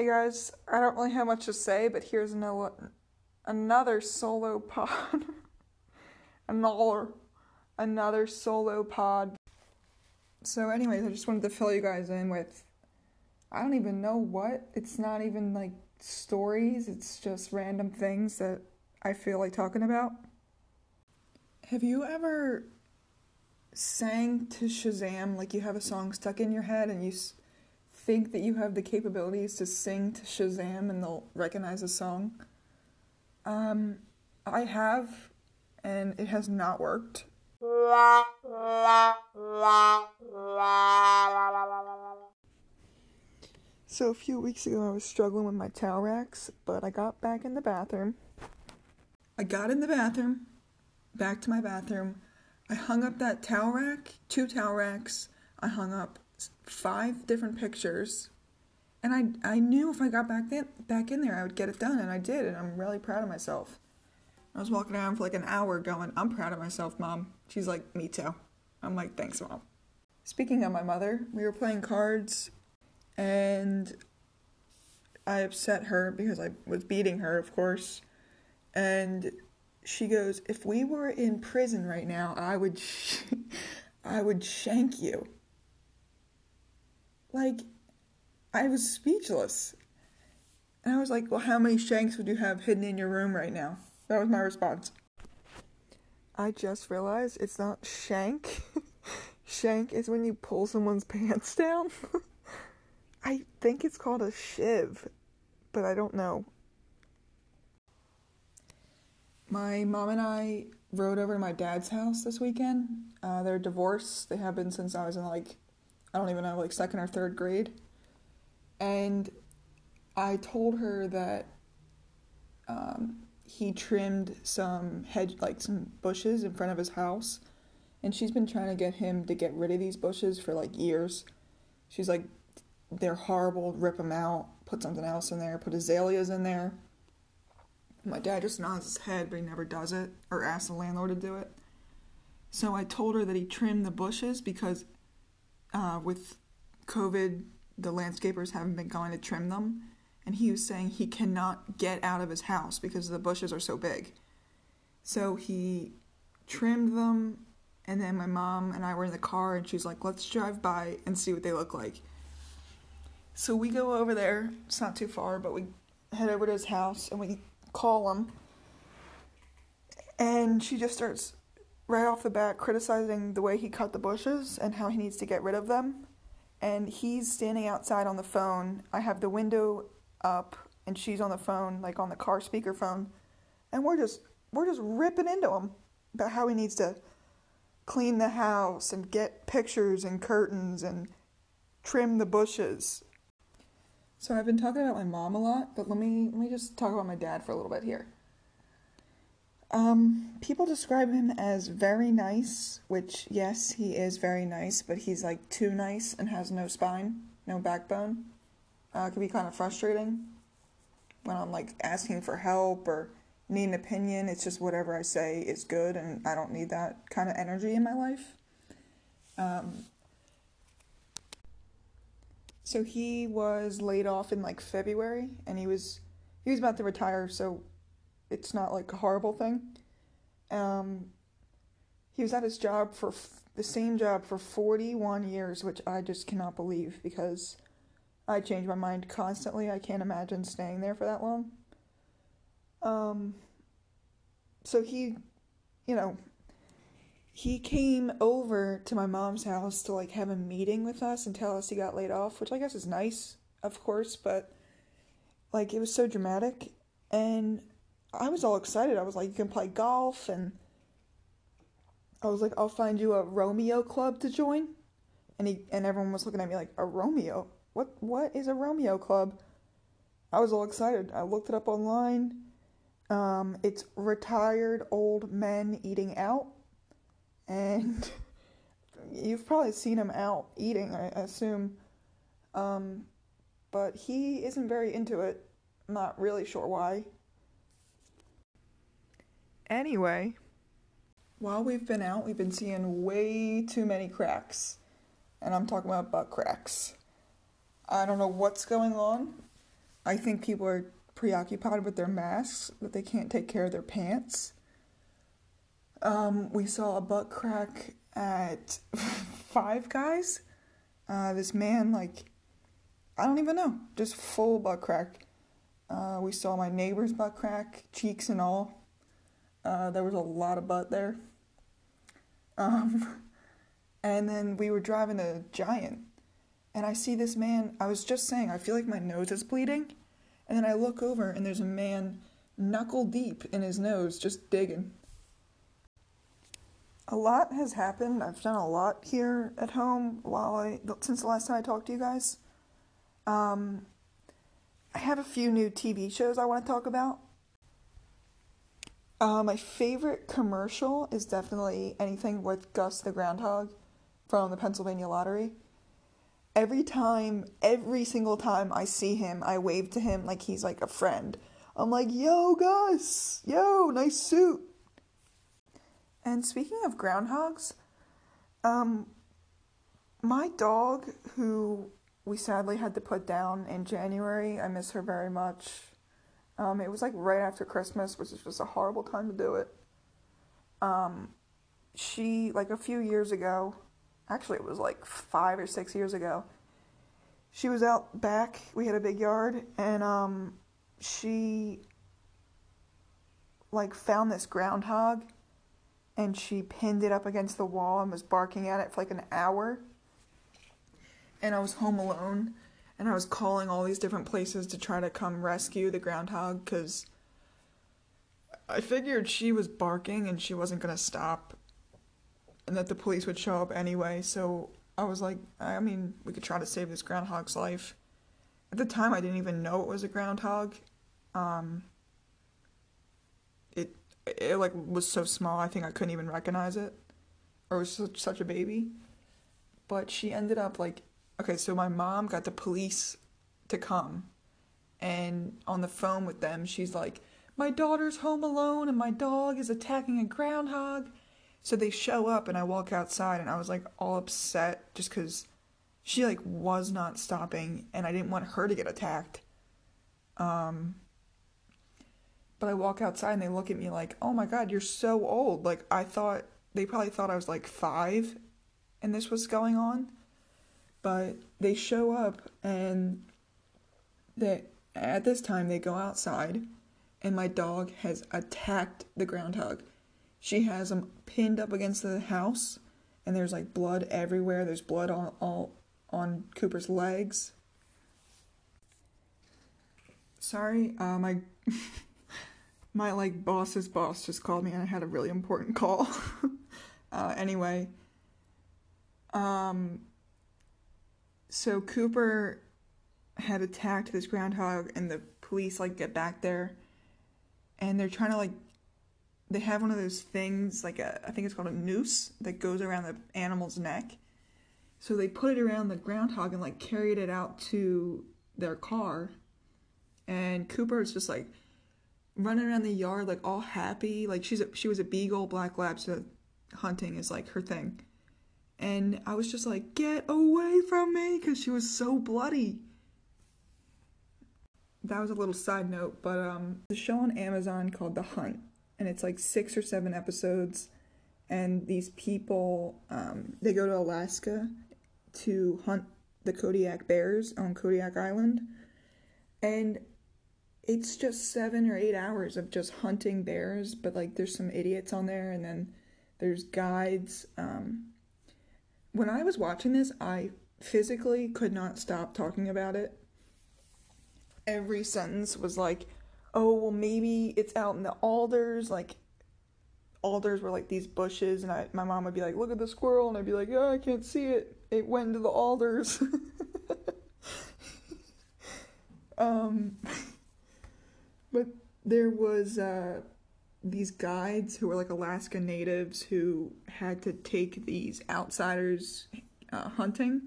Hey guys, I don't really have much to say, but here's another another solo pod. another another solo pod. So anyways, I just wanted to fill you guys in with I don't even know what. It's not even like stories, it's just random things that I feel like talking about. Have you ever sang to Shazam like you have a song stuck in your head and you think that you have the capabilities to sing to Shazam and they'll recognize the song? Um, I have, and it has not worked. So a few weeks ago, I was struggling with my towel racks, but I got back in the bathroom. I got in the bathroom, back to my bathroom. I hung up that towel rack, two towel racks. I hung up five different pictures, and I I knew if I got back in back in there, I would get it done, and I did, and I'm really proud of myself. I was walking around for like an hour, going, "I'm proud of myself, mom." She's like, "Me too." I'm like, "Thanks, mom." Speaking of my mother, we were playing cards, and I upset her because I was beating her, of course. And she goes, "If we were in prison right now, I would, sh- I would shank you." Like, I was speechless, and I was like, "Well, how many shanks would you have hidden in your room right now?" That was my response. I just realized it's not shank. shank is when you pull someone's pants down. I think it's called a shiv, but I don't know. My mom and I rode over to my dad's house this weekend. Uh, they're divorced. They have been since I was in like, I don't even know, like second or third grade. And I told her that um, he trimmed some hedge, like some bushes in front of his house. And she's been trying to get him to get rid of these bushes for like years. She's like, they're horrible, rip them out, put something else in there, put azaleas in there. My dad just nods his head, but he never does it or asks the landlord to do it. So I told her that he trimmed the bushes because uh, with COVID, the landscapers haven't been going to trim them. And he was saying he cannot get out of his house because the bushes are so big. So he trimmed them, and then my mom and I were in the car, and she's like, let's drive by and see what they look like. So we go over there. It's not too far, but we head over to his house and we call him. And she just starts right off the bat criticizing the way he cut the bushes and how he needs to get rid of them. And he's standing outside on the phone. I have the window up and she's on the phone, like on the car speaker phone. And we're just we're just ripping into him about how he needs to clean the house and get pictures and curtains and trim the bushes. So I've been talking about my mom a lot, but let me let me just talk about my dad for a little bit here. Um, people describe him as very nice, which yes, he is very nice, but he's like too nice and has no spine, no backbone. Uh, it can be kind of frustrating when I'm like asking for help or need an opinion. It's just whatever I say is good, and I don't need that kind of energy in my life. Um, so he was laid off in like February, and he was he was about to retire, so it's not like a horrible thing. Um, he was at his job for f- the same job for 41 years, which I just cannot believe because I change my mind constantly. I can't imagine staying there for that long. Um, so he, you know, he came over to my mom's house to like have a meeting with us and tell us he got laid off, which I guess is nice, of course, but like it was so dramatic and I was all excited. I was like, you can play golf and I was like, I'll find you a Romeo club to join. And he and everyone was looking at me like, a Romeo? What what is a Romeo club? I was all excited. I looked it up online. Um, it's retired old men eating out. And you've probably seen him out eating, I assume. Um, but he isn't very into it. Not really sure why. Anyway, while we've been out, we've been seeing way too many cracks. And I'm talking about butt cracks. I don't know what's going on, I think people are preoccupied with their masks that they can't take care of their pants. Um, we saw a butt crack at Five Guys. Uh, this man, like, I don't even know, just full butt crack. Uh, we saw my neighbor's butt crack, cheeks and all. Uh, there was a lot of butt there. Um, and then we were driving a Giant, and I see this man. I was just saying, I feel like my nose is bleeding. And then I look over, and there's a man knuckle deep in his nose, just digging. A lot has happened. I've done a lot here at home while I since the last time I talked to you guys. Um, I have a few new TV shows I want to talk about. Uh, my favorite commercial is definitely anything with Gus the Groundhog from the Pennsylvania Lottery. Every time, every single time I see him, I wave to him like he's like a friend. I'm like, yo, Gus! Yo, nice suit! And speaking of groundhogs, um, my dog, who we sadly had to put down in January, I miss her very much. Um, it was like right after Christmas, which is just a horrible time to do it. Um, she, like a few years ago, actually, it was like five or six years ago, she was out back. We had a big yard, and um, she like found this groundhog and she pinned it up against the wall and was barking at it for like an hour. And I was home alone and I was calling all these different places to try to come rescue the groundhog because I figured she was barking and she wasn't to stop and that the police would show up anyway. So I was like, I mean, we could try to save this groundhog's life. At the time, I didn't even know it was a groundhog. Um, it it like was so small I think I couldn't even recognize it or it was such, such a baby but she ended up like okay so my mom got the police to come and on the phone with them she's like my daughter's home alone and my dog is attacking a groundhog so they show up and I walk outside and I was like all upset just cuz she like was not stopping and I didn't want her to get attacked um but I walk outside and they look at me like, oh my God, you're so old. Like, I thought, they probably thought I was like five and this was going on. But they show up and that at this time they go outside and my dog has attacked the groundhog. She has him pinned up against the house and there's like blood everywhere. There's blood on all on Cooper's legs. Sorry, uh, my my like boss's boss just called me and I had a really important call. uh, anyway, um, so Cooper had attacked this groundhog and the police like get back there and they're trying to like they have one of those things like a I think it's called a noose that goes around the animal's neck. So they put it around the groundhog and like carried it out to their car. And Cooper is just like running around the yard like all happy. Like she's a, she was a beagle, black lab, so hunting is like her thing. And I was just like, get away from me, because she was so bloody. That was a little side note, but um, the show on Amazon called The Hunt, and it's like six or seven episodes. And these people, um, they go to Alaska to hunt the Kodiak bears on Kodiak Island. And it's just seven or eight hours of just hunting bears, but like there's some idiots on there, and then there's guides. Um, when I was watching this, I physically could not stop talking about it. Every sentence was like, oh, well, maybe it's out in the alders. Like, alders were like these bushes, and I, my mom would be like, look at the squirrel, and I'd be like, yeah, I can't see it. It went into the alders. um, but there was uh, these guides who were like Alaska natives who had to take these outsiders uh, hunting,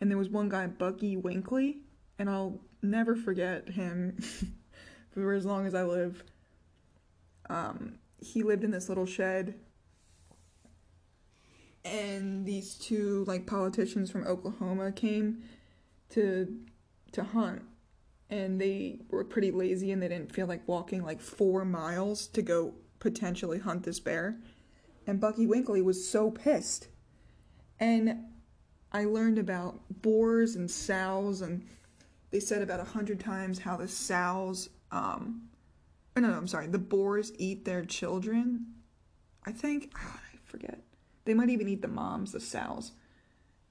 and there was one guy, Bucky Winkley, and I'll never forget him for as long as I live. Um, he lived in this little shed, and these two like politicians from Oklahoma came to to hunt and they were pretty lazy and they didn't feel like walking like four miles to go potentially hunt this bear. And Bucky Winkley was so pissed. And I learned about boars and sows, and they said about a hundred times how the sows, um, oh, no, no, I'm sorry, the boars eat their children. I think, I forget. They might even eat the moms, the sows.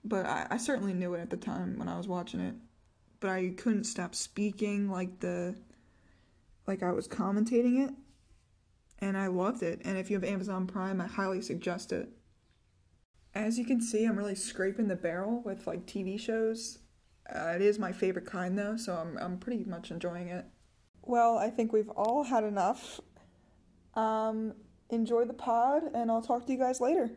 But I, I certainly knew it at the time when I was watching it. But I couldn't stop speaking like the, like I was commentating it. And I loved it. And if you have Amazon Prime, I highly suggest it. As you can see, I'm really scraping the barrel with like TV shows. Uh, it is my favorite kind though, so I'm I'm pretty much enjoying it. Well, I think we've all had enough. Um, enjoy the pod, and I'll talk to you guys later.